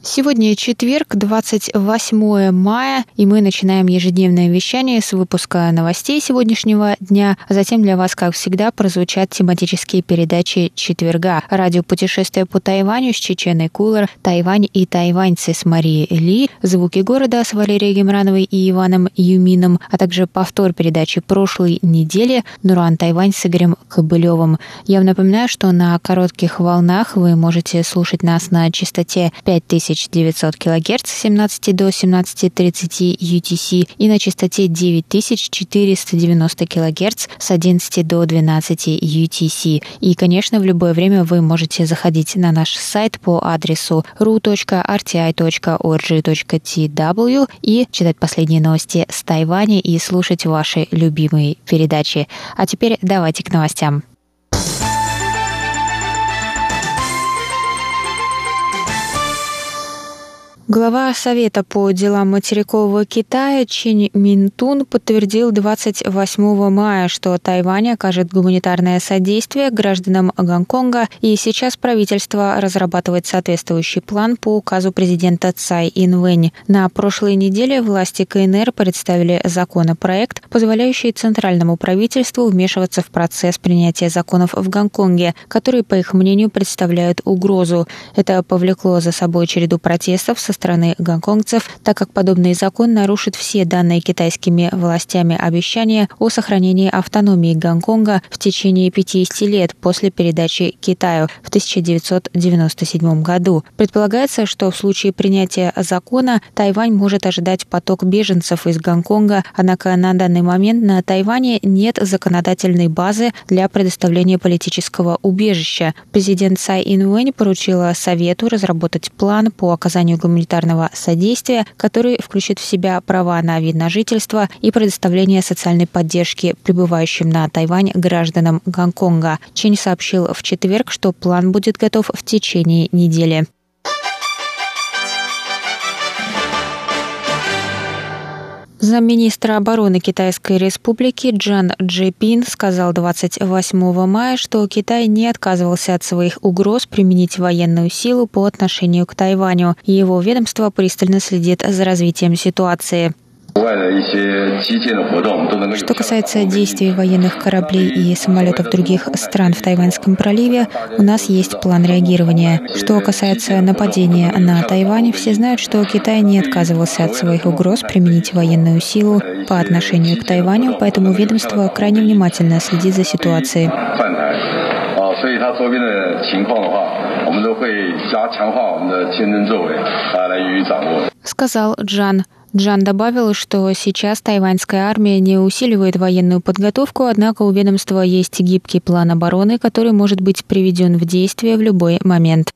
Сегодня четверг, 28 мая, и мы начинаем ежедневное вещание с выпуска новостей сегодняшнего дня. А затем для вас, как всегда, прозвучат тематические передачи четверга. Радио «Путешествие по Тайваню» с Чеченой Кулер, «Тайвань и тайваньцы» с Марией Ли, «Звуки города» с Валерией Гемрановой и Иваном Юмином, а также повтор передачи прошлой недели «Нуран Тайвань» с Игорем Кобылевым. Я напоминаю, что на коротких волнах вы можете слушать нас на частоте 5000 900 кГц с 17 до 17.30 UTC и на частоте 9490 кГц с 11 до 12 UTC. И, конечно, в любое время вы можете заходить на наш сайт по адресу ru.rti.org.tw и читать последние новости с Тайваня и слушать ваши любимые передачи. А теперь давайте к новостям. Глава Совета по делам материкового Китая Чинь Минтун подтвердил 28 мая, что Тайвань окажет гуманитарное содействие гражданам Гонконга, и сейчас правительство разрабатывает соответствующий план по указу президента Цай Инвэнь. На прошлой неделе власти КНР представили законопроект, позволяющий центральному правительству вмешиваться в процесс принятия законов в Гонконге, которые, по их мнению, представляют угрозу. Это повлекло за собой череду протестов со стороны гонконгцев, так как подобный закон нарушит все данные китайскими властями обещания о сохранении автономии Гонконга в течение 50 лет после передачи Китаю в 1997 году. Предполагается, что в случае принятия закона Тайвань может ожидать поток беженцев из Гонконга, однако на данный момент на Тайване нет законодательной базы для предоставления политического убежища. Президент Цай Инуэнь поручила Совету разработать план по оказанию гуманитарной гуманитарного содействия, который включит в себя права на вид на жительство и предоставление социальной поддержки прибывающим на Тайвань гражданам Гонконга. Чень сообщил в четверг, что план будет готов в течение недели. Замминистра обороны Китайской Республики Джан Джепин сказал 28 мая, что Китай не отказывался от своих угроз применить военную силу по отношению к Тайваню. Его ведомство пристально следит за развитием ситуации. Что касается действий военных кораблей и самолетов других стран в Тайваньском проливе, у нас есть план реагирования. Что касается нападения на Тайвань, все знают, что Китай не отказывался от своих угроз применить военную силу по отношению к Тайваню, поэтому ведомство крайне внимательно следит за ситуацией. Сказал Джан. Джан добавил, что сейчас тайваньская армия не усиливает военную подготовку, однако у ведомства есть гибкий план обороны, который может быть приведен в действие в любой момент.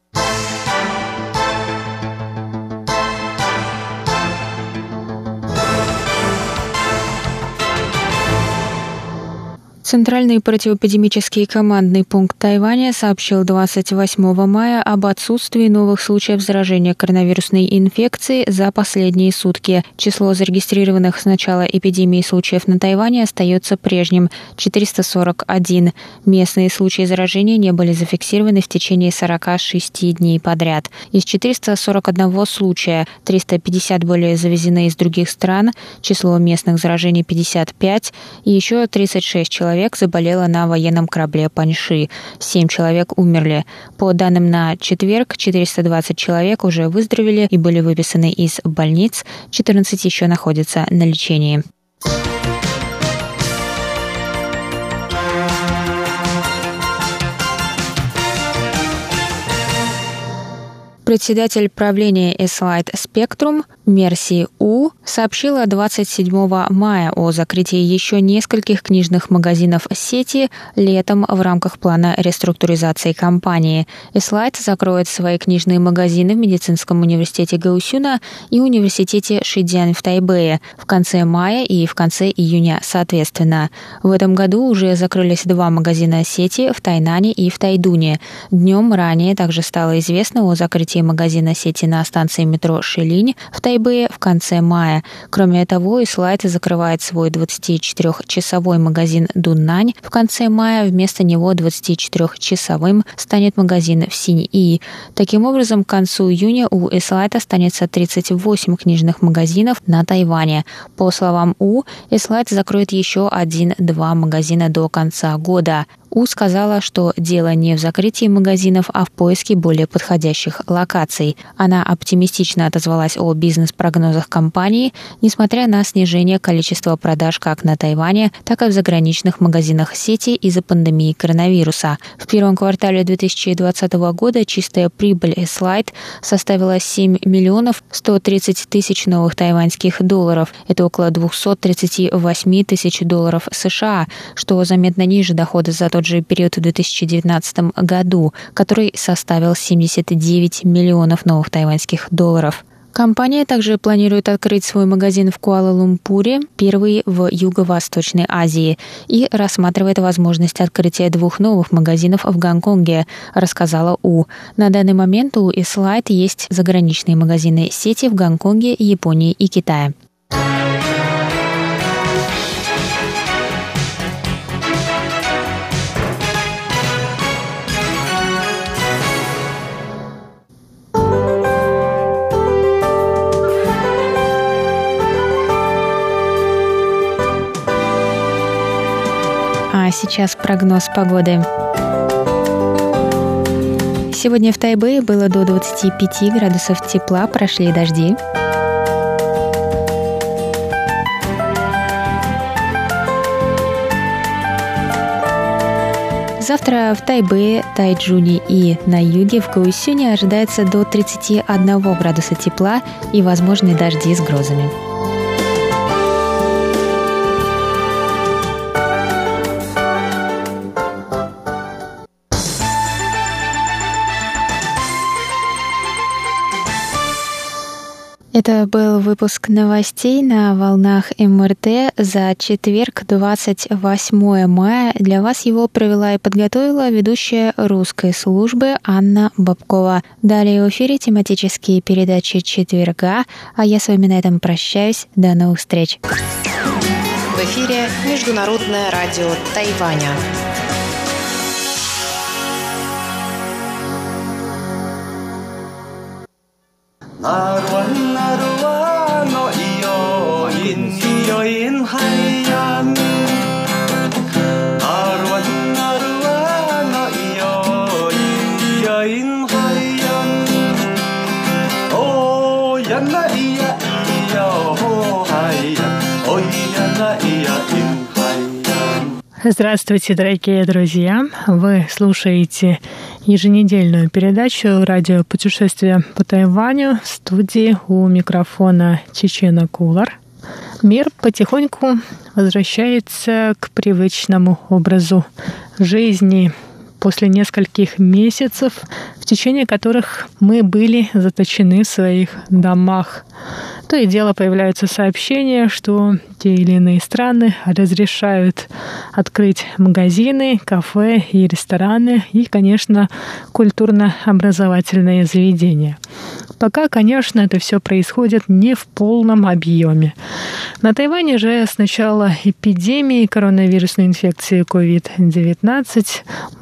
Центральный противоэпидемический командный пункт Тайваня сообщил 28 мая об отсутствии новых случаев заражения коронавирусной инфекцией за последние сутки. Число зарегистрированных с начала эпидемии случаев на Тайване остается прежним – 441. Местные случаи заражения не были зафиксированы в течение 46 дней подряд. Из 441 случая 350 были завезены из других стран, число местных заражений 55, и еще 36 человек человек заболело на военном корабле Паньши. Семь человек умерли. По данным на четверг, 420 человек уже выздоровели и были выписаны из больниц, 14 еще находятся на лечении. Председатель правления Eslite Spectrum Мерси У сообщила 27 мая о закрытии еще нескольких книжных магазинов сети летом в рамках плана реструктуризации компании. Eslite закроет свои книжные магазины в медицинском университете Гаусюна и университете Шидзян в Тайбэе в конце мая и в конце июня соответственно. В этом году уже закрылись два магазина сети в Тайнане и в Тайдуне. Днем ранее также стало известно о закрытии магазина сети на станции метро Шилинь в Тайбэе в конце мая. Кроме того, Ислайт закрывает свой 24-часовой магазин Дуннань. В конце мая вместо него 24-часовым станет магазин в Синь-И. Таким образом, к концу июня у Ислайт останется 38 книжных магазинов на Тайване. По словам У, Ислайт закроет еще один-два магазина до конца года. У сказала, что дело не в закрытии магазинов, а в поиске более подходящих локаций. Она оптимистично отозвалась о бизнес-прогнозах компании, несмотря на снижение количества продаж как на Тайване, так и в заграничных магазинах сети из-за пандемии коронавируса. В первом квартале 2020 года чистая прибыль Slide составила 7 миллионов 130 тысяч новых тайваньских долларов. Это около 238 тысяч долларов США, что заметно ниже дохода за тот тот же период в 2019 году, который составил 79 миллионов новых тайваньских долларов. Компания также планирует открыть свой магазин в Куала-Лумпуре, первый в Юго-Восточной Азии, и рассматривает возможность открытия двух новых магазинов в Гонконге, рассказала У. На данный момент у Ислайт есть заграничные магазины сети в Гонконге, Японии и Китае. Сейчас прогноз погоды. Сегодня в Тайбэе было до 25 градусов тепла, прошли дожди. Завтра в Тайбэе, Тайджуне и на юге в Гаусюне ожидается до 31 градуса тепла и возможные дожди с грозами. Это был выпуск новостей на волнах МРТ за четверг, 28 мая. Для вас его провела и подготовила ведущая русской службы Анна Бабкова. Далее в эфире тематические передачи четверга, а я с вами на этом прощаюсь. До новых встреч. В эфире Международное радио Тайваня. Здравствуйте, дорогие друзья! Вы слушаете еженедельную передачу «Радио путешествия по Тайваню» в студии у микрофона Чечена Кулар. Мир потихоньку возвращается к привычному образу жизни после нескольких месяцев, в течение которых мы были заточены в своих домах. То и дело появляются сообщения, что те или иные страны разрешают открыть магазины, кафе и рестораны и, конечно, культурно-образовательные заведения. Пока, конечно, это все происходит не в полном объеме. На Тайване же с начала эпидемии коронавирусной инфекции COVID-19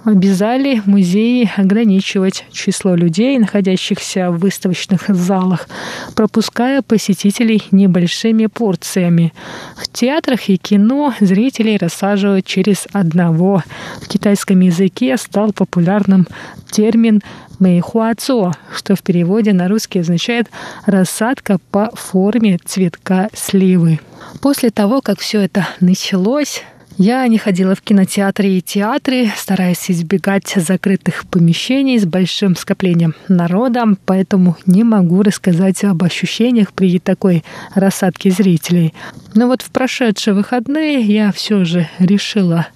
обязали музеи ограничивать число людей, находящихся в выставочных залах, пропуская посетителей небольшими порциями. В театрах и кино зрителей рассаживают через одного. В китайском языке стал популярным термин мэйхуацо, что в переводе на русский означает «рассадка по форме цветка сливы». После того, как все это началось, Я не ходила в кинотеатры и театры, стараясь избегать закрытых помещений с большим скоплением народа, поэтому не могу рассказать об ощущениях при такой рассадке зрителей. Но вот в прошедшие выходные я все же решила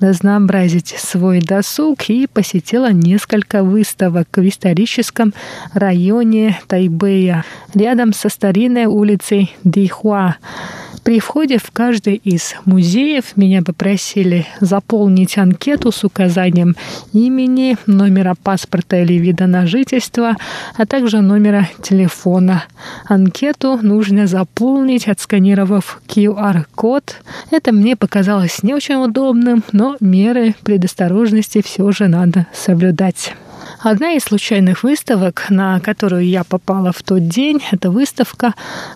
разнообразить свой досуг и посетила несколько выставок в историческом районе Тайбэя, рядом со старинной улицей Дихуа. При входе в каждый из музеев меня попросили заполнить анкету с указанием имени, номера паспорта или вида на жительство, а также номера телефона. Анкету нужно заполнить, отсканировав QR-код. Это мне показалось не очень удобным, но меры предосторожности все же надо соблюдать. Одна из случайных выставок, на которую я попала в тот день, это выставка,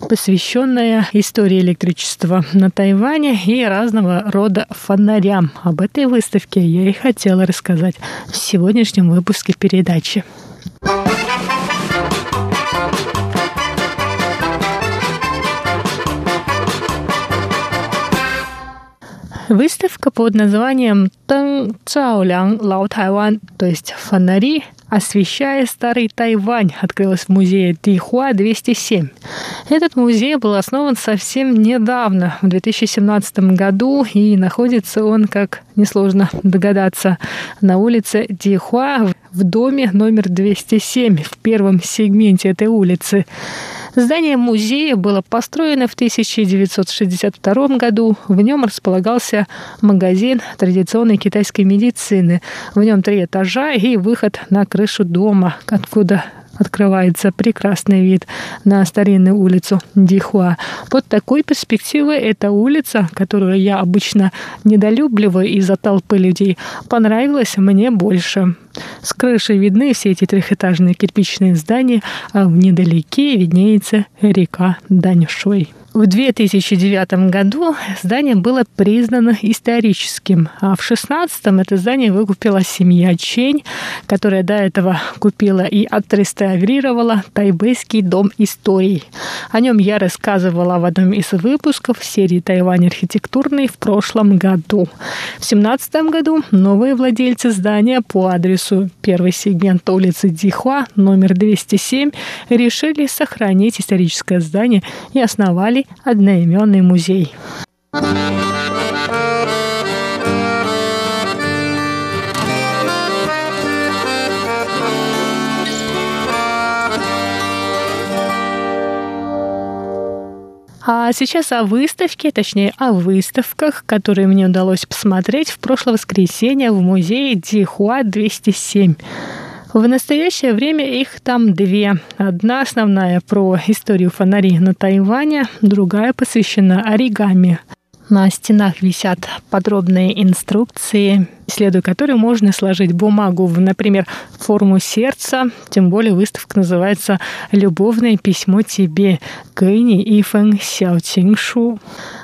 посвященная истории электричества на Тайване и разного рода фонарям. Об этой выставке я и хотела рассказать в сегодняшнем выпуске передачи. Выставка под названием «Тэн Цаолян Лао Тайван», то есть «Фонари освещая старый Тайвань, открылась в музее Тихуа 207. Этот музей был основан совсем недавно, в 2017 году, и находится он, как несложно догадаться, на улице Тихуа в доме номер 207 в первом сегменте этой улицы. Здание музея было построено в 1962 году. В нем располагался магазин традиционной китайской медицины. В нем три этажа и выход на крышу дома, откуда открывается прекрасный вид на старинную улицу Дихуа. Под такой перспективой эта улица, которую я обычно недолюбливаю из-за толпы людей, понравилась мне больше. С крыши видны все эти трехэтажные кирпичные здания, а в недалеке виднеется река Даньшуй. В 2009 году здание было признано историческим, а в 2016 это здание выкупила семья Чень, которая до этого купила и отреставрировала Тайбэйский дом историй. О нем я рассказывала в одном из выпусков серии «Тайвань архитектурный» в прошлом году. В 2017 году новые владельцы здания по адресу первый сегмент улицы Дихуа, номер 207, решили сохранить историческое здание и основали основали одноименный музей. А сейчас о выставке, точнее о выставках, которые мне удалось посмотреть в прошлое воскресенье в музее Дихуа 207. В настоящее время их там две. Одна основная про историю фонарей на Тайване, другая посвящена оригами. На стенах висят подробные инструкции, исследуя которые можно сложить бумагу в, например, форму сердца. Тем более выставка называется «Любовное письмо тебе» Кэни и Фэн Сяо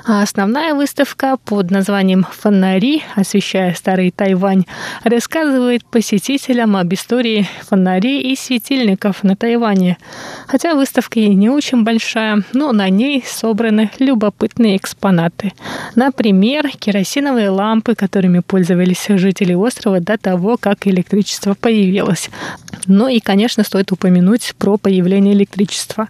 А основная выставка под названием «Фонари. Освещая старый Тайвань» рассказывает посетителям об истории фонарей и светильников на Тайване. Хотя выставка и не очень большая, но на ней собраны любопытные экспонаты. Например, керосиновые лампы, которыми пользовались жителей острова до того, как электричество появилось. Ну и, конечно, стоит упомянуть про появление электричества.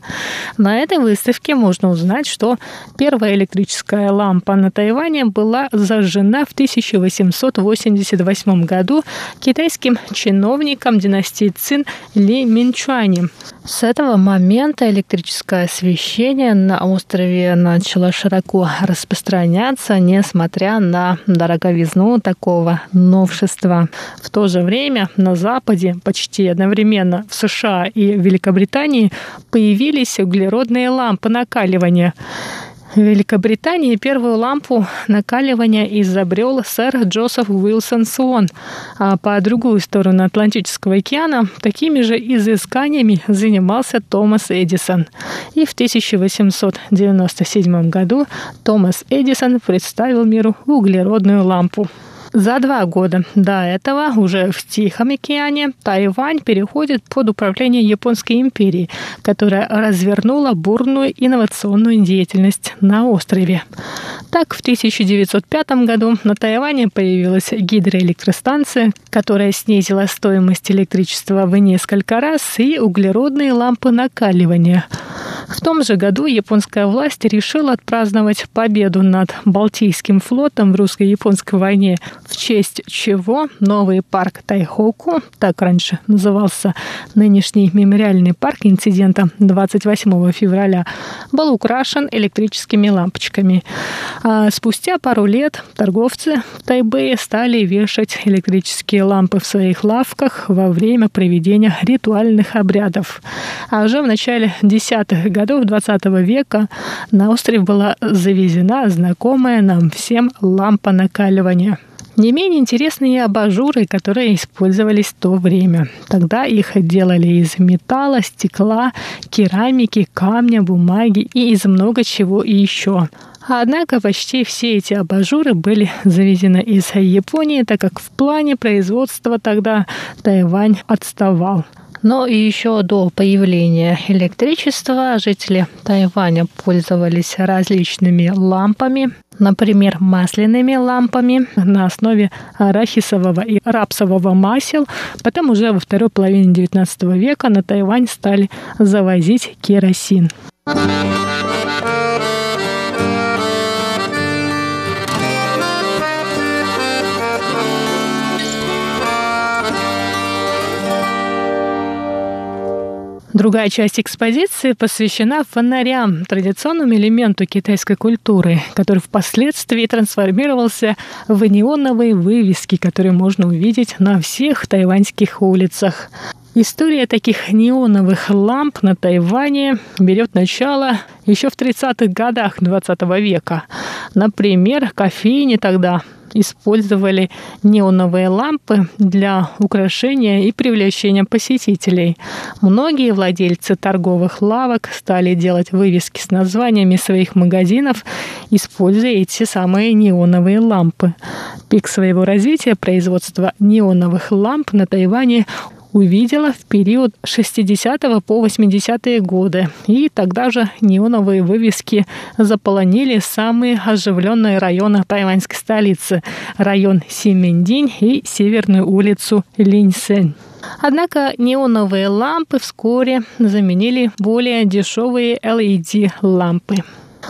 На этой выставке можно узнать, что первая электрическая лампа на Тайване была зажжена в 1888 году китайским чиновником династии Цин Ли Минчуани. С этого момента электрическое освещение на острове начало широко распространяться, несмотря на дороговизну такого новшества. В то же время на Западе почти одновременно в США и Великобритании появились углеродные лампы накаливания. В Великобритании первую лампу накаливания изобрел сэр Джозеф Уилсон Суон, а по другую сторону Атлантического океана такими же изысканиями занимался Томас Эдисон. И в 1897 году Томас Эдисон представил миру углеродную лампу. За два года до этого уже в Тихом океане Тайвань переходит под управление Японской империи, которая развернула бурную инновационную деятельность на острове. Так, в 1905 году на Тайване появилась гидроэлектростанция, которая снизила стоимость электричества в несколько раз, и углеродные лампы накаливания – в том же году японская власть решила отпраздновать победу над Балтийским флотом в русско-японской войне, в честь чего новый парк Тайхоку, так раньше назывался нынешний мемориальный парк инцидента 28 февраля, был украшен электрическими лампочками. А спустя пару лет торговцы в Тайбэе стали вешать электрические лампы в своих лавках во время проведения ритуальных обрядов. А уже в начале десятых годов XX века на остров была завезена знакомая нам всем лампа накаливания. Не менее интересны и абажуры, которые использовались в то время. Тогда их делали из металла, стекла, керамики, камня, бумаги и из много чего еще. Однако почти все эти абажуры были завезены из Японии, так как в плане производства тогда Тайвань отставал. Но и еще до появления электричества жители Тайваня пользовались различными лампами, например, масляными лампами на основе арахисового и рапсового масел. Потом уже во второй половине XIX века на Тайвань стали завозить керосин. Другая часть экспозиции посвящена фонарям, традиционному элементу китайской культуры, который впоследствии трансформировался в неоновые вывески, которые можно увидеть на всех тайваньских улицах. История таких неоновых ламп на Тайване берет начало еще в 30-х годах 20 века. Например, кофейни тогда использовали неоновые лампы для украшения и привлечения посетителей. Многие владельцы торговых лавок стали делать вывески с названиями своих магазинов, используя эти самые неоновые лампы. Пик своего развития производства неоновых ламп на Тайване увидела в период 60 по 80-е годы. И тогда же неоновые вывески заполонили самые оживленные районы тайваньской столицы – район Симендинь и северную улицу Линьсэнь. Однако неоновые лампы вскоре заменили более дешевые LED-лампы.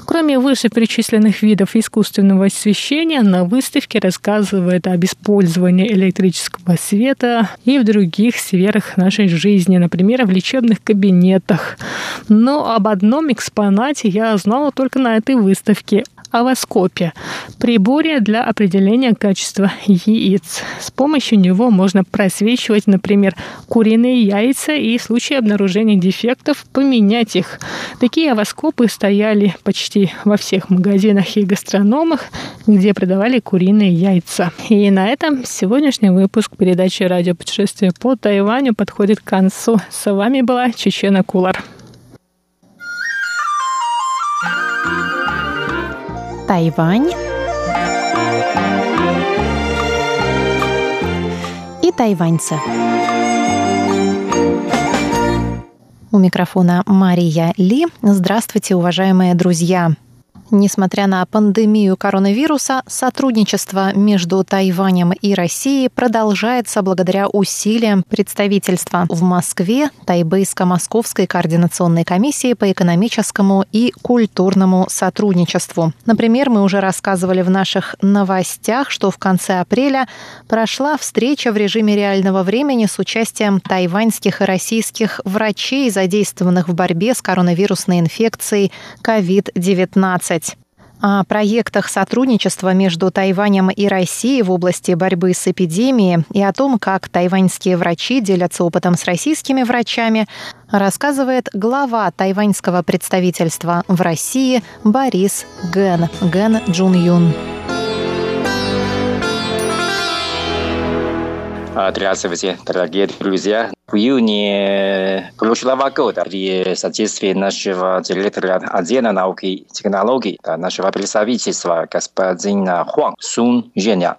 Кроме вышеперечисленных видов искусственного освещения, на выставке рассказывают об использовании электрического света и в других сферах нашей жизни, например, в лечебных кабинетах. Но об одном экспонате я знала только на этой выставке овоскопе – приборе для определения качества яиц. С помощью него можно просвечивать, например, куриные яйца и в случае обнаружения дефектов поменять их. Такие овоскопы стояли почти во всех магазинах и гастрономах, где продавали куриные яйца. И на этом сегодняшний выпуск передачи «Радиопутешествие по Тайваню» подходит к концу. С вами была Чечена Кулар. Тайвань и тайваньцы. У микрофона Мария Ли. Здравствуйте, уважаемые друзья! Несмотря на пандемию коронавируса, сотрудничество между Тайванем и Россией продолжается благодаря усилиям представительства в Москве Тайбейско-Московской координационной комиссии по экономическому и культурному сотрудничеству. Например, мы уже рассказывали в наших новостях, что в конце апреля прошла встреча в режиме реального времени с участием тайваньских и российских врачей, задействованных в борьбе с коронавирусной инфекцией COVID-19. О проектах сотрудничества между Тайванем и Россией в области борьбы с эпидемией и о том, как тайваньские врачи делятся опытом с российскими врачами, рассказывает глава тайваньского представительства в России Борис Ген, Ген Джун Юн. Здравствуйте, дорогие друзья. В июне прошлого года при содействии нашего директора отдела науки и технологий нашего представительства господина Хуан Сун Женя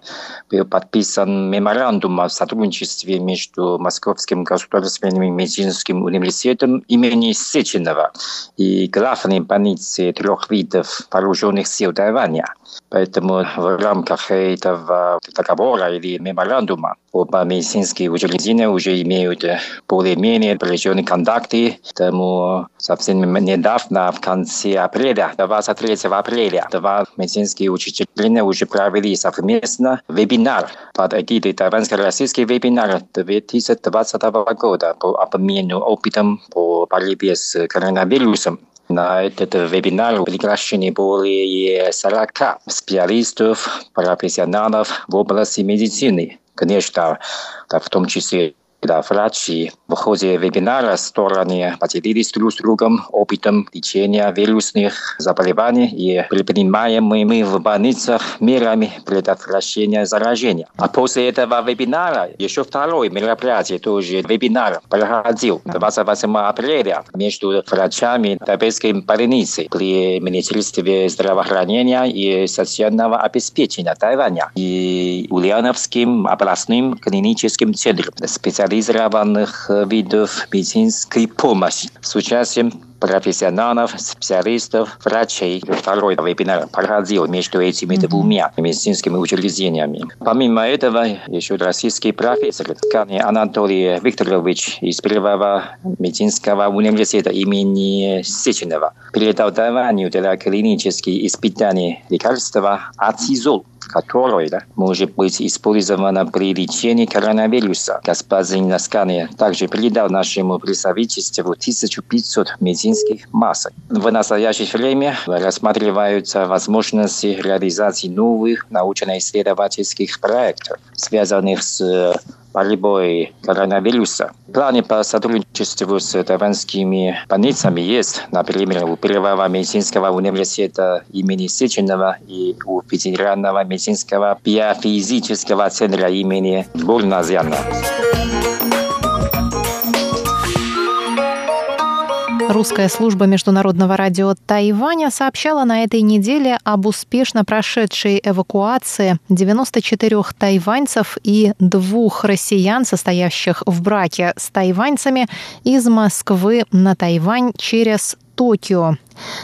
был подписан меморандум о сотрудничестве между Московским государственным медицинским университетом имени Сеченова и главной больницей трех видов вооруженных сил Тайваня. Поэтому в рамках этого договора или меморандума оба медицинские учреждения уже имеют более-менее определенные контакты. Тому совсем недавно, в конце апреля, 23 апреля, два медицинские учреждения уже провели совместно вебинар под эгидой тайваньско-российский вебинар 2020 года по обмену опытом по борьбе с коронавирусом. На этот вебинар приглашены более 40 специалистов, профессионалов в области медицины. Конечно, в том числе да, врачи в ходе вебинара стороны поделились друг с другом опытом лечения вирусных заболеваний и предпринимаемыми в больницах мерами предотвращения заражения. А после этого вебинара еще второй мероприятие, тоже вебинар, проходил 28 апреля между врачами Тайбэйской больницы при Министерстве здравоохранения и социального обеспечения Тайваня и Ульяновским областным клиническим центром специалистов специализированных видов медицинской помощи с участием профессионалов, специалистов, врачей. Второй вебинар проходил между этими двумя медицинскими учреждениями. Помимо этого, еще российский профессор Ткани Анатолий Викторович из Первого медицинского университета имени Сеченова передал Тайваню для клинических испытаний лекарства ацизол которое да, может быть использовано при лечении коронавируса. Господин Наскани также передал нашему представительству 1500 медицинских масок. В настоящее время рассматриваются возможности реализации новых научно-исследовательских проектов, связанных с борьбой коронавируса. Планы по сотрудничеству с тайваньскими больницами есть, например, у Первого медицинского университета имени Сеченова и у Федерального медицинского биофизического центра имени Бурназяна. Русская служба международного радио Тайваня сообщала на этой неделе об успешно прошедшей эвакуации 94 тайваньцев и двух россиян, состоящих в браке с тайваньцами, из Москвы на Тайвань через Токио.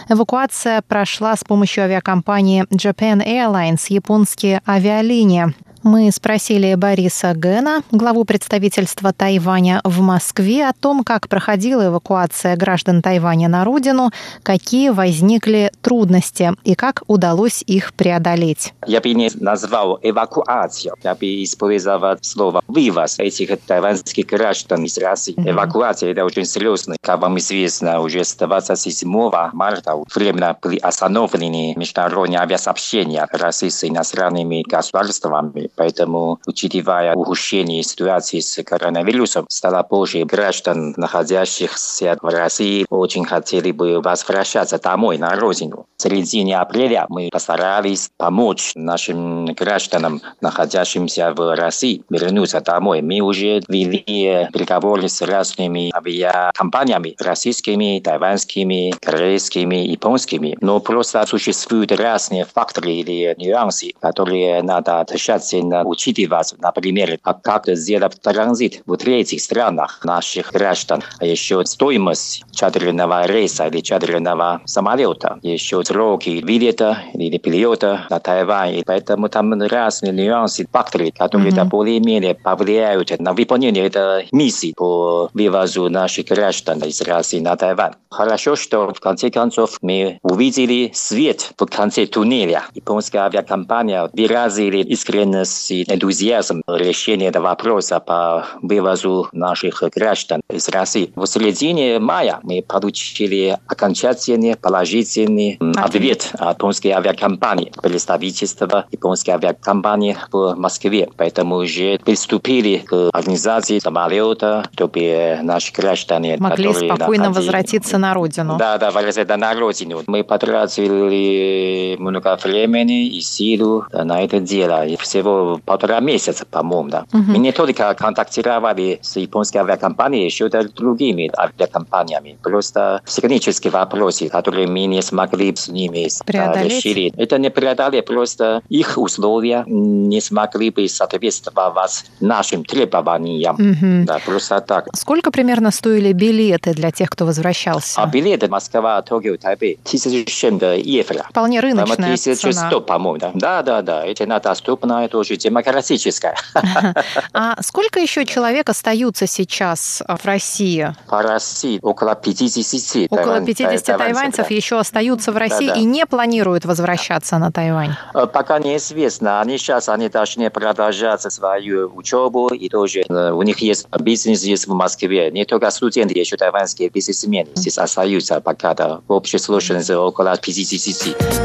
Эвакуация прошла с помощью авиакомпании Japan Airlines, японские авиалинии. Мы спросили Бориса Гена, главу представительства Тайваня в Москве, о том, как проходила эвакуация граждан Тайваня на родину, какие возникли трудности и как удалось их преодолеть. Я бы не назвал эвакуацию, я бы использовал слово «вывоз» этих тайваньских граждан из России. Mm-hmm. Эвакуация – это очень серьезно. Как вам известно, уже с 27 марта временно были остановлены международные авиасообщения России с иностранными государствами Поэтому, учитывая ухудшение ситуации с коронавирусом, стало больше граждан, находящихся в России, очень хотели бы возвращаться домой, на родину. В середине апреля мы постарались помочь нашим гражданам, находящимся в России, вернуться домой. Мы уже вели переговоры с разными авиакомпаниями, российскими, тайваньскими, корейскими, японскими. Но просто существуют разные факторы или нюансы, которые надо тщательно обязательно учитывать, например, как сделать транзит в третьих странах наших граждан, а еще стоимость чартерного рейса или чартерного самолета, еще сроки билета или перелета на Тайвань. Поэтому там разные нюансы, факторы, которые mm-hmm. более-менее повлияют на выполнение этой миссии по вывозу наших граждан из России на Тайвань. Хорошо, что в конце концов мы увидели свет в конце туннеля. Японская авиакомпания выразили искренность и энтузиазм решения этого вопроса по вывозу наших граждан из России. В середине мая мы получили окончательный положительный ответ от японской авиакомпании, представительства японской авиакомпании в Москве. Поэтому уже приступили к организации самолета, чтобы наши граждане могли спокойно находили... возвратиться на родину. Да, да, возвратиться на родину. Мы потратили много времени и силу на это дело. И всего полтора месяца, по-моему, да. Угу. Мы не только контактировали с японской авиакомпанией, еще и другими авиакомпаниями. Просто технические вопросы, которые мы не смогли с ними решить. Это не преодолеть, просто их условия не смогли бы соответствовать нашим требованиям. Угу. Да, просто так. Сколько примерно стоили билеты для тех, кто возвращался? А билеты Москва, Токио, тысяча чем евро. Вполне рыночная цена. по-моему, да. Да, да, да. Это доступно, это уже демократическая. А сколько еще человек остаются сейчас в России? По России около 50. Около 50 тайваньцев еще остаются в России и не планируют возвращаться на Тайвань? Э, пока неизвестно. Они сейчас они должны продолжать свою учебу, и тоже э, у них есть бизнес есть в Москве. Не только студенты, еще тайваньские бизнесмены здесь остаются пока да, в общей сложности около 50.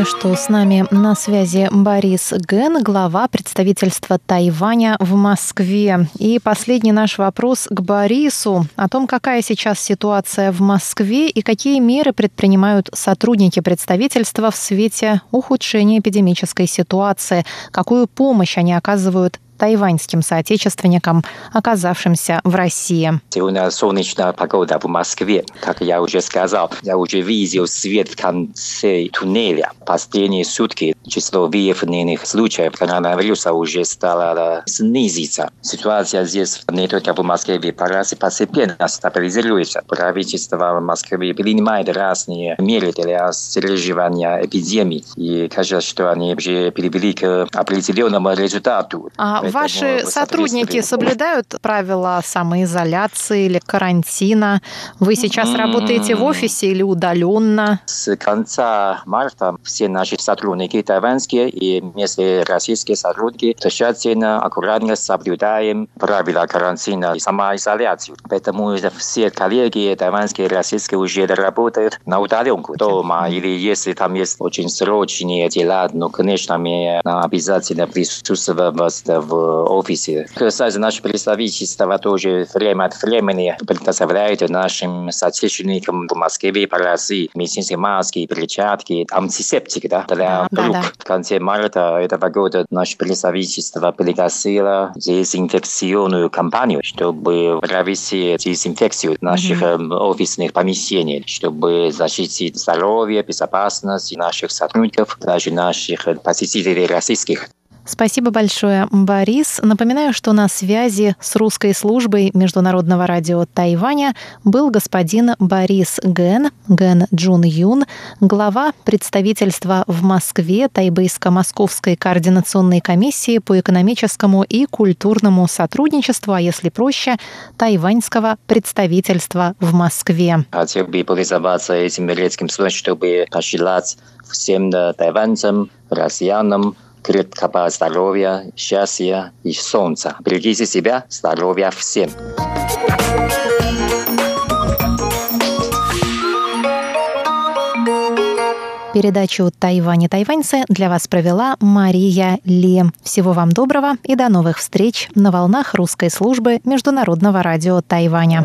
Напоминаю, что с нами на связи Борис Ген, глава представительства Тайваня в Москве. И последний наш вопрос к Борису о том, какая сейчас ситуация в Москве и какие меры предпринимают сотрудники представительства в свете ухудшения эпидемической ситуации, какую помощь они оказывают тайваньским соотечественникам, оказавшимся в России. Сегодня солнечная погода в Москве. Как я уже сказал, я уже видел свет в конце туннеля. Последние сутки число выявленных случаев коронавируса уже стало снизиться. Ситуация здесь не только в Москве, в постепенно стабилизируется. Правительство Москвы принимает разные меры для сдерживания эпидемии. И кажется, что они уже привели к определенному результату. А Ваши сотрудники соблюдают правила самоизоляции или карантина? Вы сейчас работаете в офисе или удаленно? С конца марта все наши сотрудники тайваньские и местные российские сотрудники тщательно, аккуратно соблюдаем правила карантина и самоизоляции. Поэтому все коллеги тайваньские и российские уже работают на удаленку дома или если там есть очень срочные дела, ну, конечно, мы обязательно присутствовать в офисе. Кстати, наше представительство тоже время от времени предоставляет нашим соотечественникам в Москве России медицинские маски, перчатки, антисептики да, для да, рук. Да, да. В конце марта этого года наше представительство пригласило дезинфекционную кампанию, чтобы провести дезинфекцию наших mm-hmm. офисных помещений, чтобы защитить здоровье, безопасность наших сотрудников, даже наших посетителей российских. Спасибо большое, Борис. Напоминаю, что на связи с русской службой Международного радио Тайваня был господин Борис Ген, Ген Джун Юн, глава представительства в Москве Тайбейско-Московской координационной комиссии по экономическому и культурному сотрудничеству, а если проще, тайваньского представительства в Москве. Хотел бы пользоваться этим редким случаем, чтобы пожелать всем тайваньцам, россиянам, крепкого здоровья, счастья и солнца. Берегите себя, здоровья всем! Передачу «Тайвань и тайваньцы» для вас провела Мария Ли. Всего вам доброго и до новых встреч на волнах русской службы Международного радио Тайваня.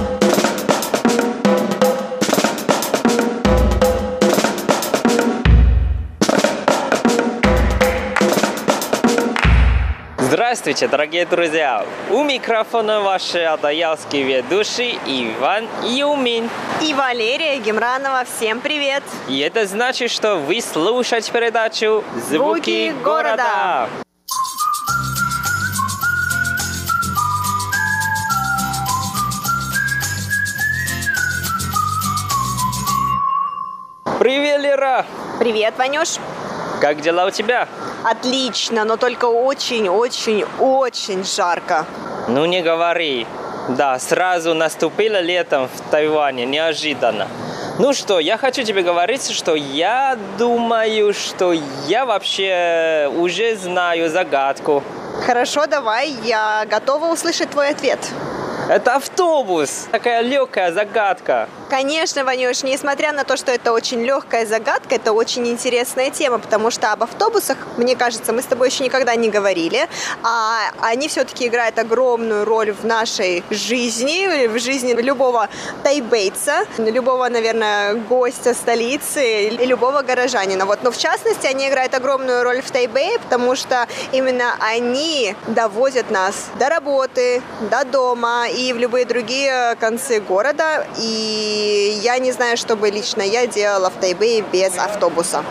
Здравствуйте, дорогие друзья! У микрофона ваши адаялские ведущие Иван Юмин и Валерия Гемранова. Всем привет! И это значит, что вы слушаете передачу «Звуки, Звуки города». Привет, Лера! Привет, Ванюш! Как дела у тебя? Отлично, но только очень-очень-очень жарко. Ну не говори. Да, сразу наступило летом в Тайване, неожиданно. Ну что, я хочу тебе говорить, что я думаю, что я вообще уже знаю загадку. Хорошо, давай, я готова услышать твой ответ. Это автобус. Такая легкая загадка. Конечно, Ванюш, несмотря на то, что это очень легкая загадка, это очень интересная тема, потому что об автобусах, мне кажется, мы с тобой еще никогда не говорили, а они все-таки играют огромную роль в нашей жизни, в жизни любого тайбейца, любого, наверное, гостя столицы и любого горожанина. Вот. Но в частности, они играют огромную роль в Тайбэе, потому что именно они довозят нас до работы, до дома и в любые другие концы города. И я не знаю, что бы лично я делала в Тайбэе без автобуса.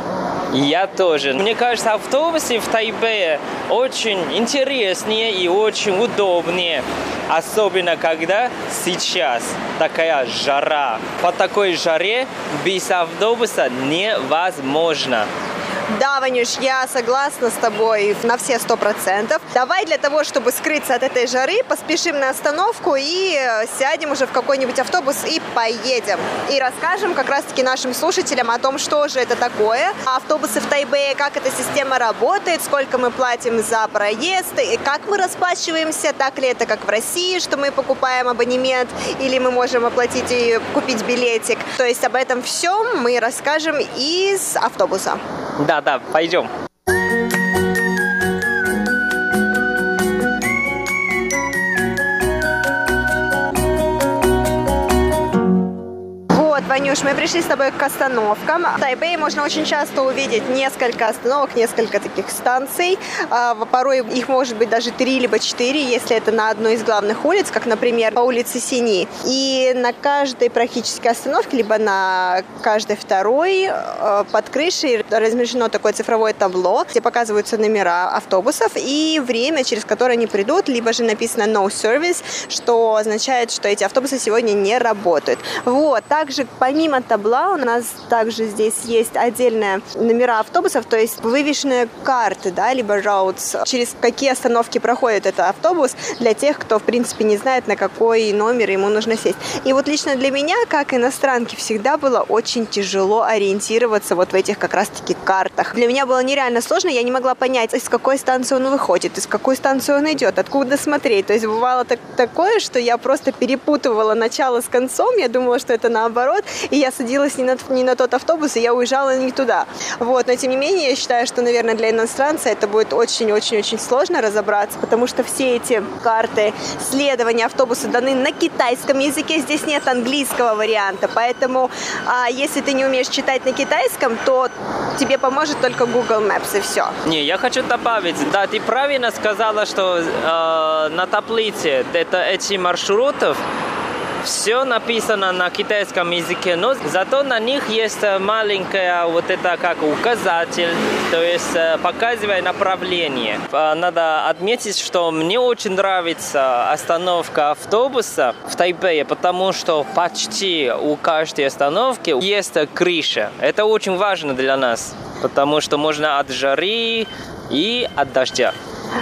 Я тоже. Мне кажется, автобусы в Тайбэе очень интереснее и очень удобнее. Особенно, когда сейчас такая жара. По такой жаре без автобуса невозможно. Да, Ванюш, я согласна с тобой на все сто процентов. Давай для того, чтобы скрыться от этой жары, поспешим на остановку и сядем уже в какой-нибудь автобус и поедем. И расскажем как раз-таки нашим слушателям о том, что же это такое, автобусы в Тайбэе, как эта система работает, сколько мы платим за проезд, и как мы расплачиваемся, так ли это как в России, что мы покупаем абонемент или мы можем оплатить и купить билетик. То есть об этом всем мы расскажем из автобуса. Да, да, пойдем. Ванюш, мы пришли с тобой к остановкам. В Тайбэе можно очень часто увидеть несколько остановок, несколько таких станций. А, порой их может быть даже три либо четыре, если это на одной из главных улиц, как, например, по улице Сини. И на каждой практически остановке, либо на каждой второй а, под крышей размещено такое цифровое табло, где показываются номера автобусов и время, через которое они придут, либо же написано no service, что означает, что эти автобусы сегодня не работают. Вот. Также Помимо табла у нас также здесь есть отдельные номера автобусов, то есть вывешенные карты, да, либо routes, через какие остановки проходит этот автобус для тех, кто, в принципе, не знает, на какой номер ему нужно сесть. И вот лично для меня, как иностранки, всегда было очень тяжело ориентироваться вот в этих как раз-таки картах. Для меня было нереально сложно, я не могла понять, из какой станции он выходит, из какой станции он идет, откуда смотреть. То есть бывало так, такое, что я просто перепутывала начало с концом, я думала, что это наоборот, и я садилась не на, не на тот автобус, и я уезжала не туда. Вот, но тем не менее, я считаю, что, наверное, для иностранца это будет очень-очень-очень сложно разобраться, потому что все эти карты следования автобуса даны на китайском языке, здесь нет английского варианта, поэтому а, если ты не умеешь читать на китайском, то тебе поможет только Google Maps и все. Не, я хочу добавить, да, ты правильно сказала, что э, на таблице это эти маршрутов все написано на китайском языке, но зато на них есть маленькая вот это как указатель, то есть э, показывая направление. А, надо отметить, что мне очень нравится остановка автобуса в Тайбэе, потому что почти у каждой остановки есть крыша. Это очень важно для нас, потому что можно от жары и от дождя.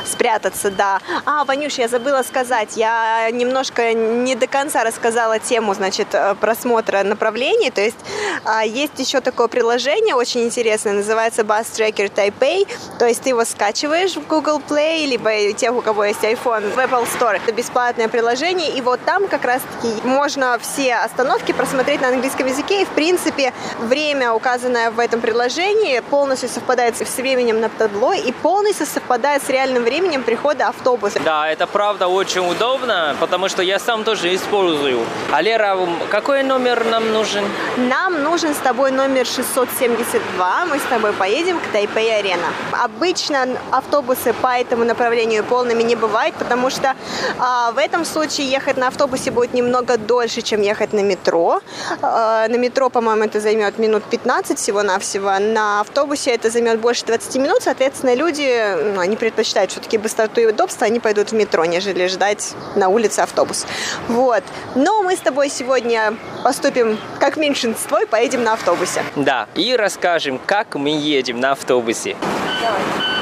Спрятаться, да. А, Ванюш, я забыла сказать, я немножко не до конца рассказала тему, значит, э, просмотра направлений. То есть а, есть еще такое приложение очень интересное, называется Bus Tracker Taipei. То есть ты его скачиваешь в Google Play, либо тех, у кого есть iPhone, в Apple Store. Это бесплатное приложение, и вот там как раз-таки можно все остановки просмотреть на английском языке, и в принципе время, указанное в этом приложении, полностью совпадает с временем на табло и полностью совпадает с реальным временем прихода автобуса. Да, это правда очень удобно, потому что я сам тоже использую. А Лера, какой номер нам нужен? Нам нужен с тобой номер 672. Мы с тобой поедем к Тайпей-арена. Обычно автобусы по этому направлению полными не бывают, потому что а, в этом случае ехать на автобусе будет немного дольше, чем ехать на метро. А, на метро, по-моему, это займет минут 15 всего-навсего. На автобусе это займет больше 20 минут. Соответственно, люди, ну, они предпочитают выбирают все-таки быстроту и удобство, они пойдут в метро, нежели ждать на улице автобус. Вот. Но мы с тобой сегодня поступим как меньшинство и поедем на автобусе. Да, и расскажем, как мы едем на автобусе. Давай.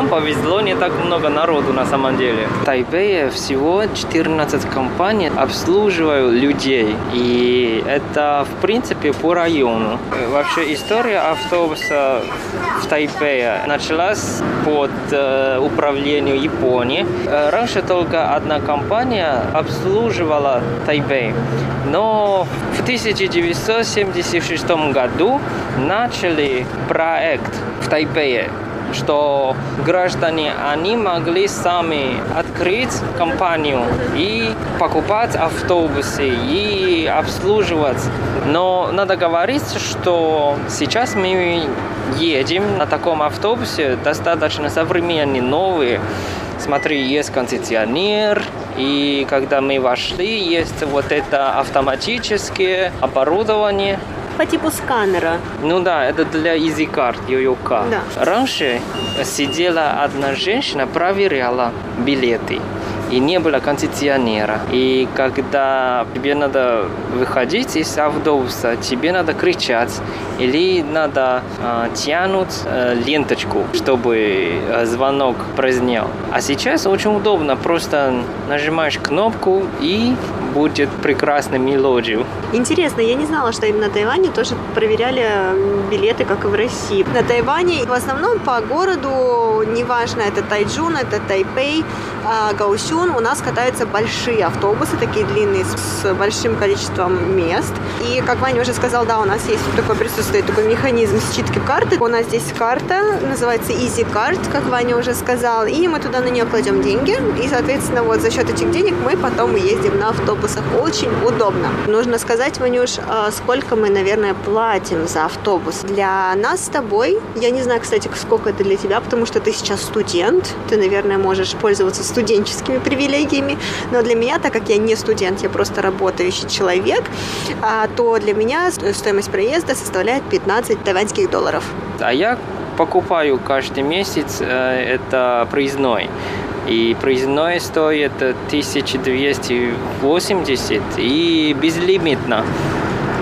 Нам повезло, не так много народу на самом деле. В Тайбэе всего 14 компаний обслуживают людей. И это, в принципе, по району. Вообще история автобуса в Тайпее началась под э, управлением Японии. Э, раньше только одна компания обслуживала Тайбэй. Но в 1976 году начали проект в Тайпее что граждане, они могли сами открыть компанию и покупать автобусы и обслуживать. Но надо говорить, что сейчас мы едем на таком автобусе достаточно современный, новый. Смотри, есть кондиционер, и когда мы вошли, есть вот это автоматическое оборудование, по типу сканера. Ну да, это для EasyCard, Йоюка. Да. Раньше сидела одна женщина, проверяла билеты и не было кондиционера. И когда тебе надо выходить из автобуса, тебе надо кричать или надо э, тянуть э, ленточку, чтобы э, звонок прозвенел. А сейчас очень удобно, просто нажимаешь кнопку и будет прекрасная мелодия. Интересно, я не знала, что именно на Тайване тоже проверяли билеты, как и в России. На Тайване в основном по городу, неважно, это Тайджун, это Тайпей, а, Гаусюн, у нас катаются большие автобусы, такие длинные, с большим количеством мест. И, как Ваня уже сказал, да, у нас есть вот такое присутствует такой механизм считки карты. У нас здесь карта, называется Easy Card, как Ваня уже сказал, и мы туда на нее кладем деньги, и, соответственно, вот за счет этих денег мы потом ездим на автобусах. Очень удобно. Нужно сказать, Ванюш, а, сколько мы, наверное, платим за автобус. Для нас с тобой, я не знаю, кстати, сколько это для тебя, потому что ты сейчас студент, ты, наверное, можешь пользоваться студенческими привилегиями, но для меня, так как я не студент, я просто работающий человек, а, то для меня стоимость проезда составляет 15 тайваньских долларов. А я покупаю каждый месяц э, это проездной. И проездной стоит 1280 и безлимитно.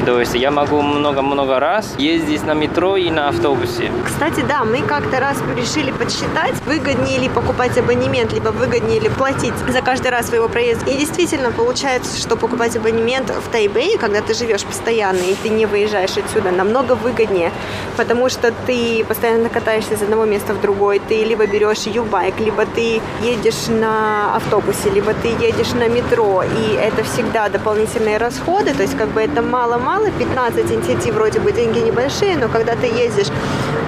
То есть я могу много-много раз ездить на метро и на автобусе. Кстати, да, мы как-то раз решили подсчитать, выгоднее ли покупать абонемент, либо выгоднее ли платить за каждый раз своего проезда. И действительно получается, что покупать абонемент в Тайбэе, когда ты живешь постоянно и ты не выезжаешь отсюда, намного выгоднее, потому что ты постоянно катаешься из одного места в другой, ты либо берешь юбайк, либо ты едешь на автобусе, либо ты едешь на метро, и это всегда дополнительные расходы, то есть как бы это мало-мало, мало, 15 NTT вроде бы деньги небольшие, но когда ты ездишь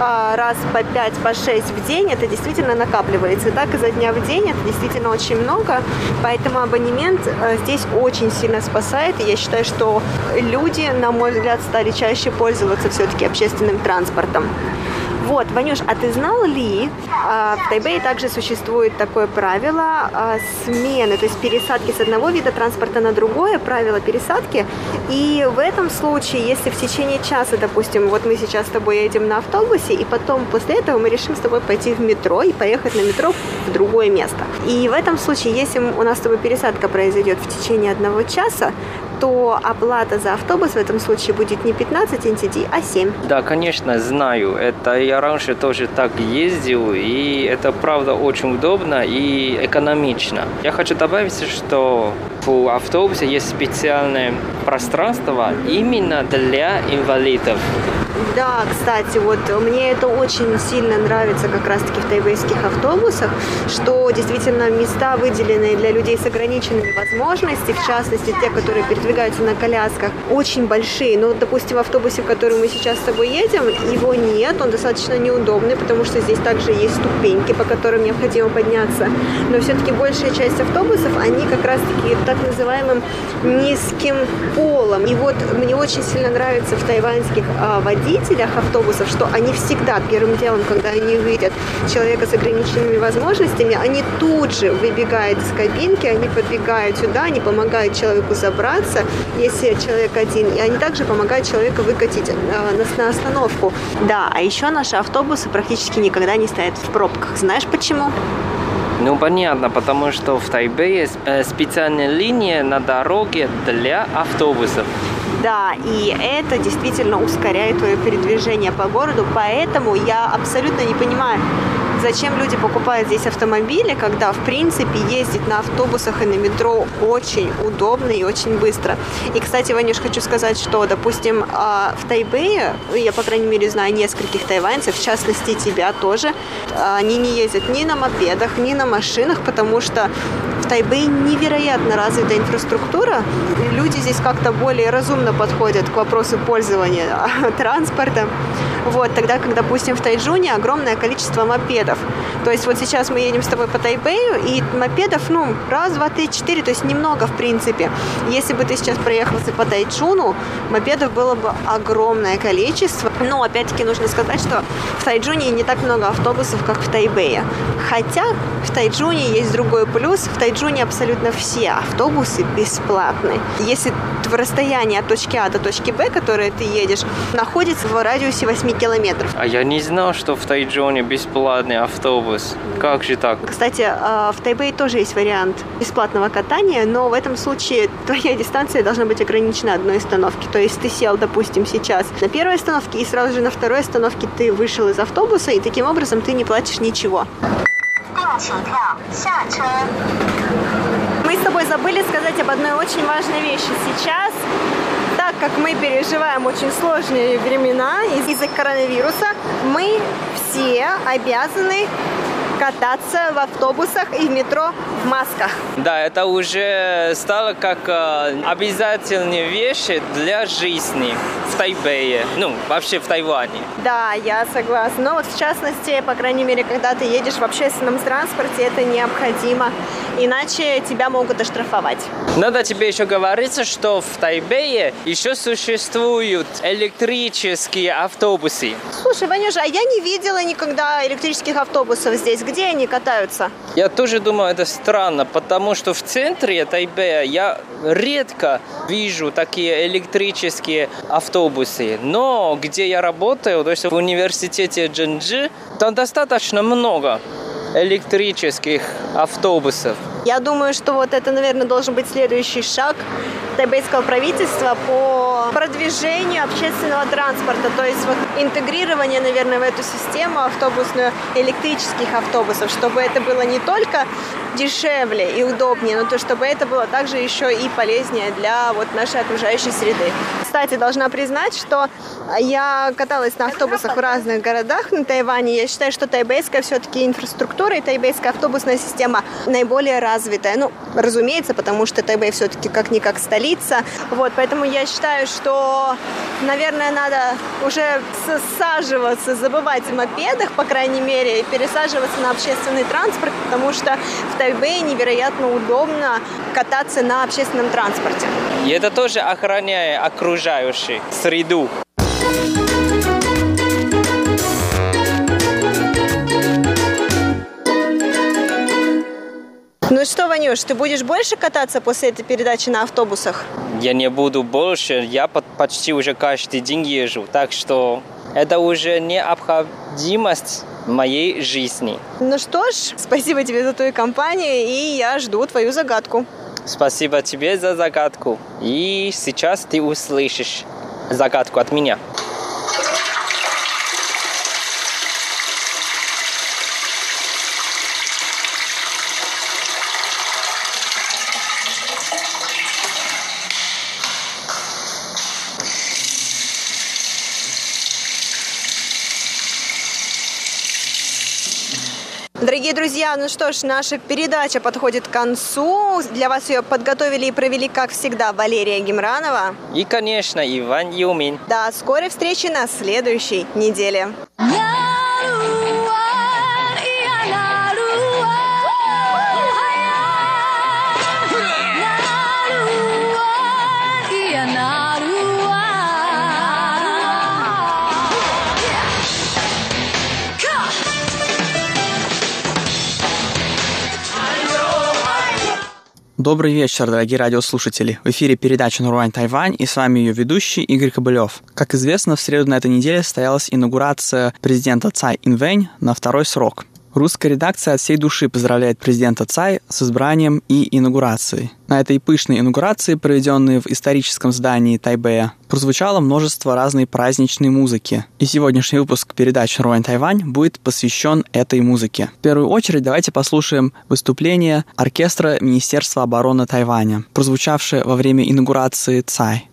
а, раз по 5, по 6 в день, это действительно накапливается. Так изо дня в день это действительно очень много, поэтому абонемент а, здесь очень сильно спасает, и я считаю, что люди, на мой взгляд, стали чаще пользоваться все-таки общественным транспортом. Вот, Ванюш, а ты знал ли, а, в Тайбэе также существует такое правило а, смены, то есть пересадки с одного вида транспорта на другое, правило пересадки. И в этом случае, если в течение часа, допустим, вот мы сейчас с тобой едем на автобусе, и потом после этого мы решим с тобой пойти в метро и поехать на метро в другое место. И в этом случае, если у нас с тобой пересадка произойдет в течение одного часа, то оплата за автобус в этом случае будет не 15 NTD, а 7. Да, конечно, знаю. Это я раньше тоже так ездил, и это правда очень удобно и экономично. Я хочу добавить, что в автобусе есть специальное пространство именно для инвалидов. Да, кстати, вот мне это очень сильно нравится как раз-таки в тайвейских автобусах, что действительно места выделенные для людей с ограниченными возможностями, в частности, те, которые передвигаются на колясках, очень большие. Но, допустим, в автобусе, в котором мы сейчас с тобой едем, его нет, он достаточно неудобный, потому что здесь также есть ступеньки, по которым необходимо подняться. Но все-таки большая часть автобусов, они как раз-таки так называемым низким полом. И вот мне очень сильно нравится в тайваньских а, водителях автобусов, что они всегда первым делом, когда они видят человека с ограниченными возможностями, они тут же выбегают из кабинки, они подбегают сюда, они помогают человеку забраться, если человек один, и они также помогают человеку выкатить а, на, на остановку. Да, а еще наши автобусы практически никогда не стоят в пробках. Знаешь почему? Ну, понятно, потому что в Тайбэе э, специальная линия на дороге для автобусов. Да, и это действительно ускоряет твое передвижение по городу, поэтому я абсолютно не понимаю, зачем люди покупают здесь автомобили, когда, в принципе, ездить на автобусах и на метро очень удобно и очень быстро. И, кстати, Ванюш, хочу сказать, что, допустим, а, в Тайбэе, я, по крайней мере, знаю нескольких тайваньцев, в частности, тебя тоже, они не ездят ни на мопедах, ни на машинах, потому что Тайбэе невероятно развитая инфраструктура. Люди здесь как-то более разумно подходят к вопросу пользования транспортом. Вот, тогда как, допустим, в Тайджуне огромное количество мопедов. То есть вот сейчас мы едем с тобой по Тайбэю, и мопедов, ну, раз, два, три, четыре, то есть немного, в принципе. Если бы ты сейчас проехался по Тайчуну, мопедов было бы огромное количество. Но, опять-таки, нужно сказать, что в Тайджуне не так много автобусов, как в Тайбэе. Хотя в Тайджуне есть другой плюс. В Тайджуне абсолютно все автобусы бесплатны. Если в расстоянии от точки А до точки Б, которое ты едешь, находится в радиусе 8 километров. А я не знал, что в Тайджоне бесплатный автобус. Как же так? Кстати, а, в Тайбэе тоже есть вариант бесплатного катания, но в этом случае твоя дистанция должна быть ограничена одной остановки. То есть ты сел, допустим, сейчас на первой остановке, и сразу же на второй остановке ты вышел из автобуса, и таким образом ты не платишь ничего. Мы с тобой забыли сказать об одной очень важной вещи. Сейчас так как мы переживаем очень сложные времена из-за коронавируса, мы все обязаны кататься в автобусах и в метро в масках. Да, это уже стало как э, обязательные вещи для жизни в Тайбэе, ну, вообще в Тайване. Да, я согласна. Но вот в частности, по крайней мере, когда ты едешь в общественном транспорте, это необходимо, иначе тебя могут оштрафовать. Надо тебе еще говорится, что в Тайбэе еще существуют электрические автобусы. Слушай, Ванюша, а я не видела никогда электрических автобусов здесь. Где они катаются? Я тоже думаю, это странно, потому что в центре Тайбэя я редко вижу такие электрические автобусы. Но где я работаю, то есть в университете Джинджи, там достаточно много электрических автобусов. Я думаю, что вот это, наверное, должен быть следующий шаг тайбэйского правительства по продвижению общественного транспорта, то есть вот интегрирование, наверное, в эту систему автобусную электрических автобусов, чтобы это было не только дешевле и удобнее, но то, чтобы это было также еще и полезнее для вот нашей окружающей среды. Кстати, должна признать, что я каталась на автобусах в разных городах на Тайване. Я считаю, что тайбэйская все-таки инфраструктура и тайбэйская автобусная система наиболее развитая. Ну, разумеется, потому что Тайбэй все-таки как-никак столица. Вот, поэтому я считаю, что, наверное, надо уже саживаться, забывать о мопедах, по крайней мере, и пересаживаться на общественный транспорт, потому что в Тайбэе невероятно удобно кататься на общественном транспорте. И это тоже охраняет окружающую среду. Ну что, Ванюш, ты будешь больше кататься после этой передачи на автобусах? Я не буду больше, я почти уже каждый день езжу, так что это уже необходимость моей жизни. Ну что ж, спасибо тебе за твою компанию, и я жду твою загадку. Спасибо тебе за загадку. И сейчас ты услышишь загадку от меня. Дорогие друзья, ну что ж, наша передача подходит к концу. Для вас ее подготовили и провели, как всегда, Валерия Гемранова. И, конечно, Иван Юмин. До скорой встречи на следующей неделе. Добрый вечер, дорогие радиослушатели. В эфире передача «Нурвань Тайвань» и с вами ее ведущий Игорь Кобылев. Как известно, в среду на этой неделе состоялась инаугурация президента Цай Инвэнь на второй срок. Русская редакция от всей души поздравляет президента Цай с избранием и инаугурацией. На этой пышной инаугурации, проведенной в историческом здании Тайбэя, прозвучало множество разной праздничной музыки. И сегодняшний выпуск передачи «Руань Тайвань» будет посвящен этой музыке. В первую очередь давайте послушаем выступление оркестра Министерства обороны Тайваня, прозвучавшее во время инаугурации Цай.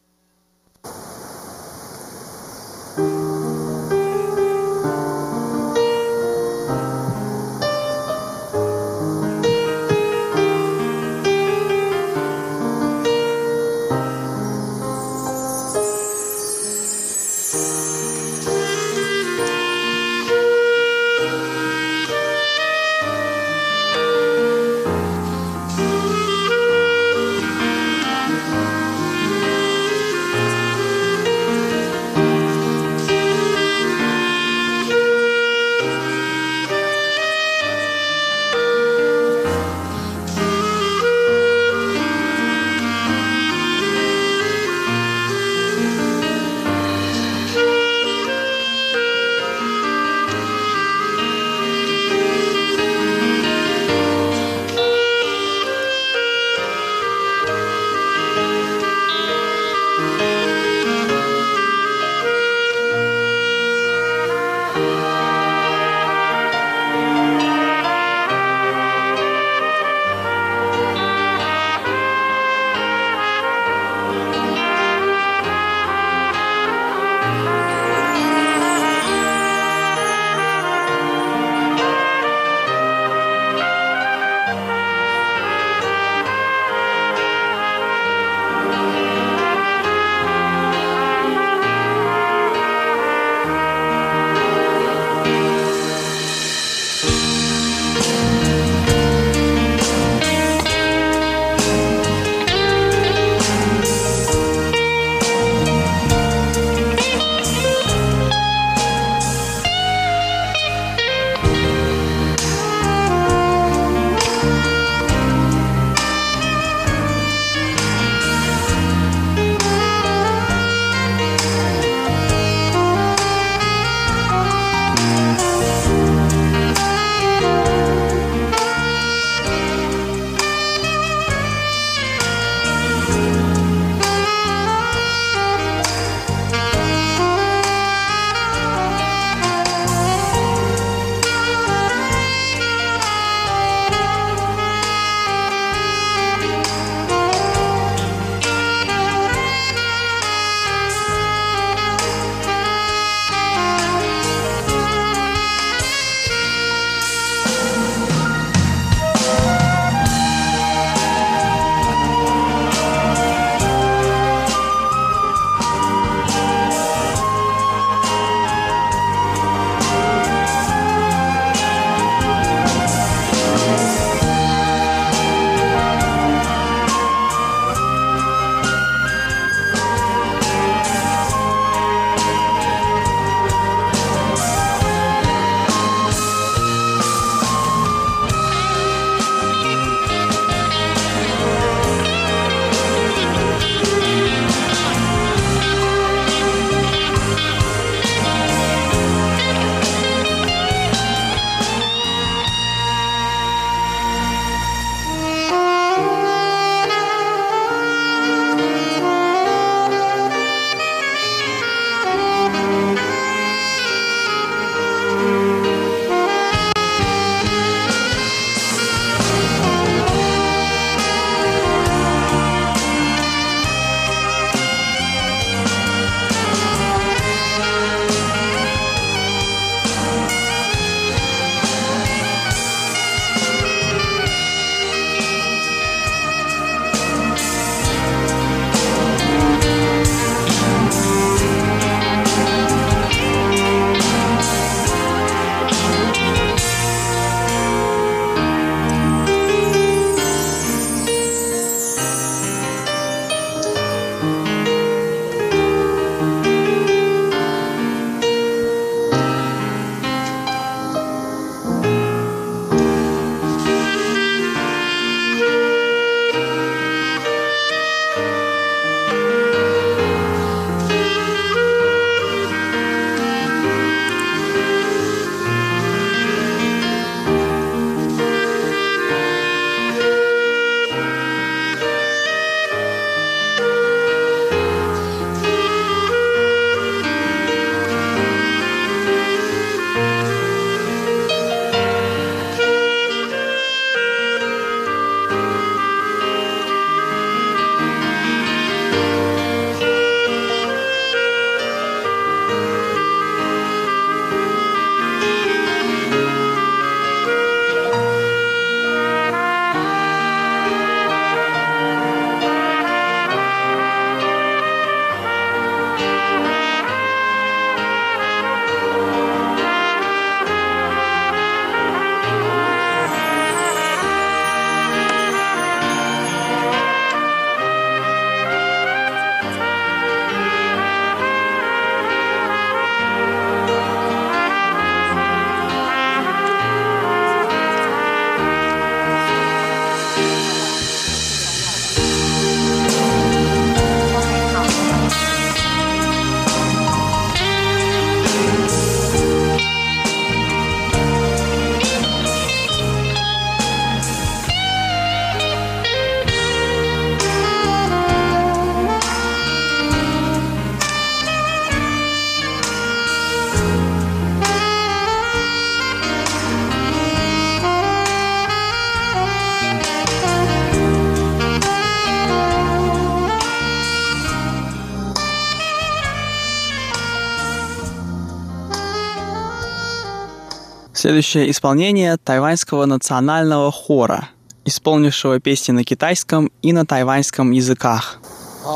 Следующее исполнение тайваньского национального хора, исполнившего песни на китайском и на тайваньском языках. И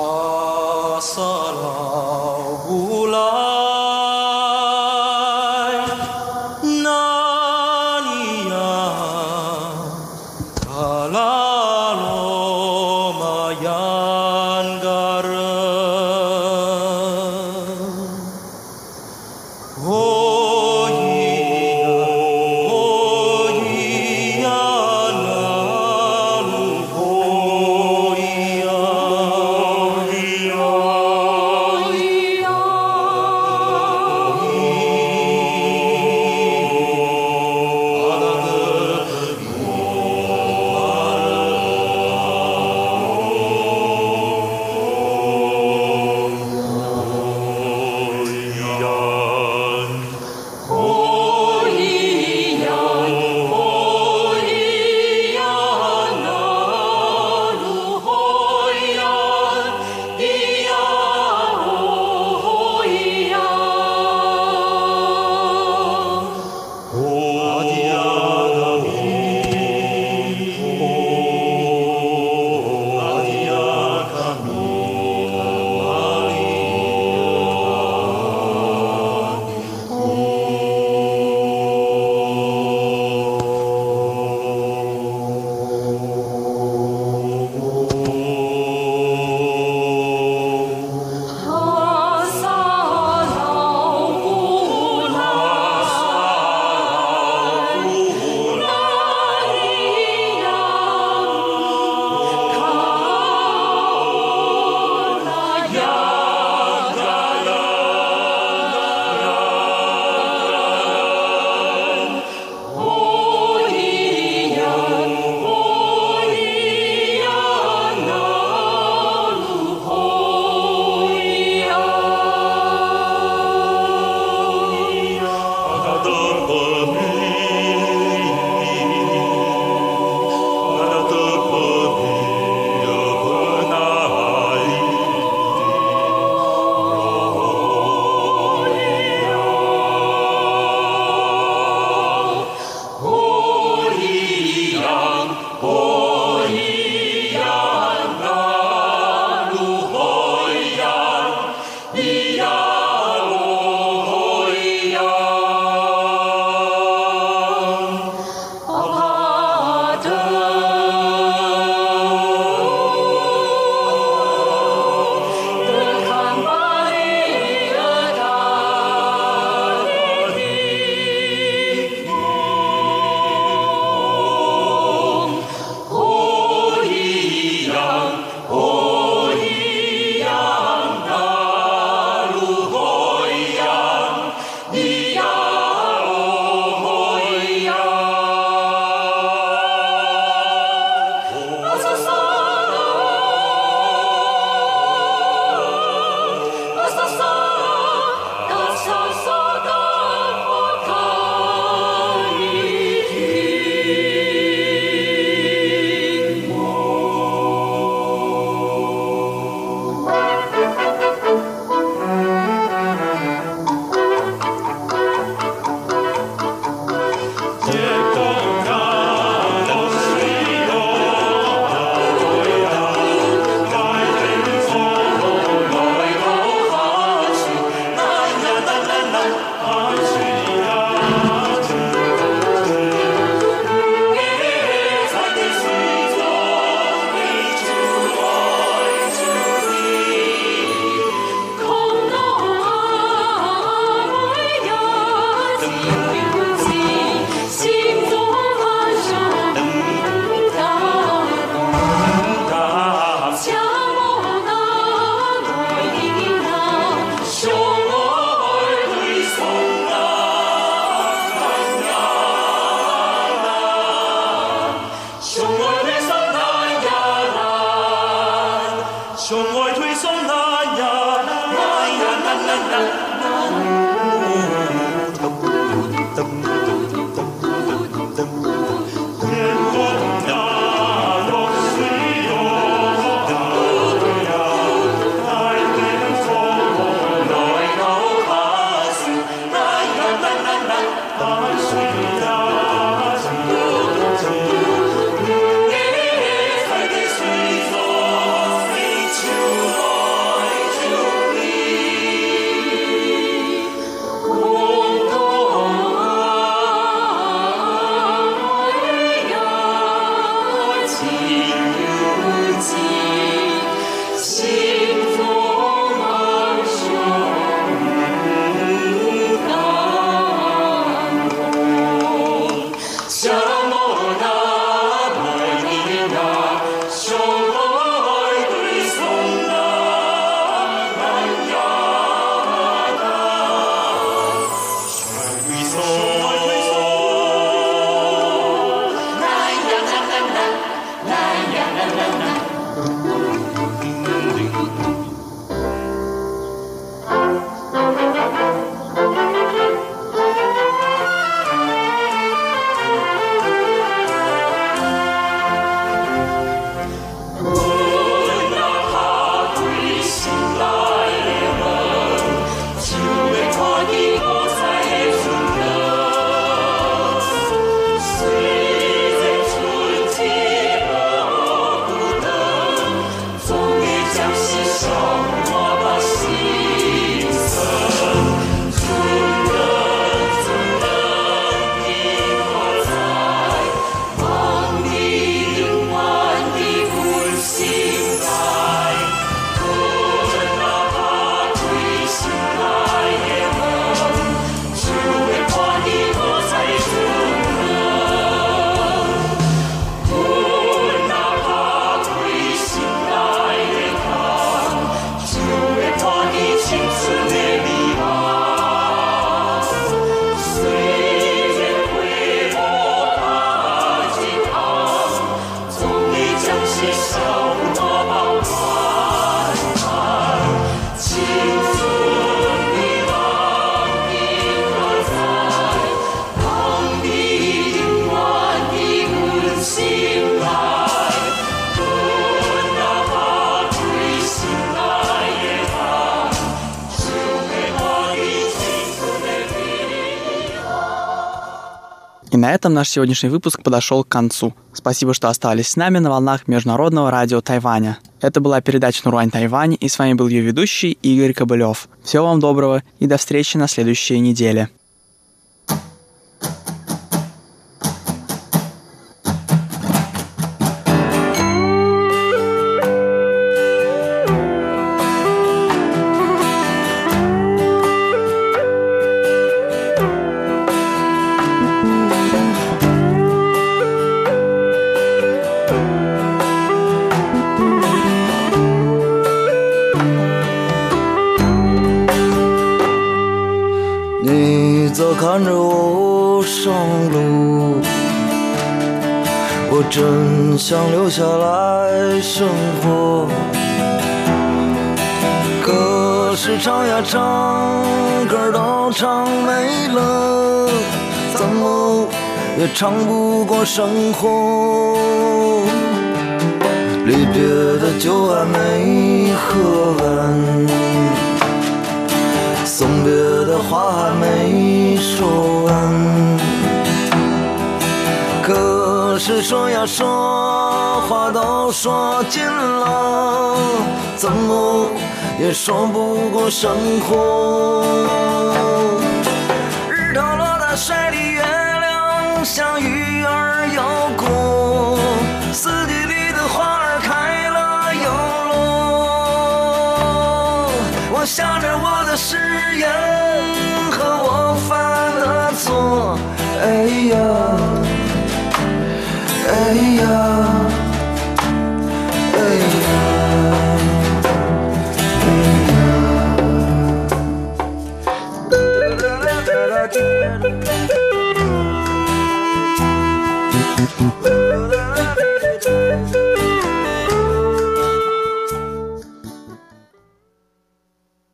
на этом наш сегодняшний выпуск подошел к концу. Спасибо, что остались с нами на волнах Международного радио Тайваня. Это была передача «Нуруань Тайвань», и с вами был ее ведущий Игорь Кобылев. Всего вам доброго и до встречи на следующей неделе. 唱不过生活。离别的酒还没喝完。送别的话还没说完，可是说呀说，话都说尽了，怎么也说不过生活。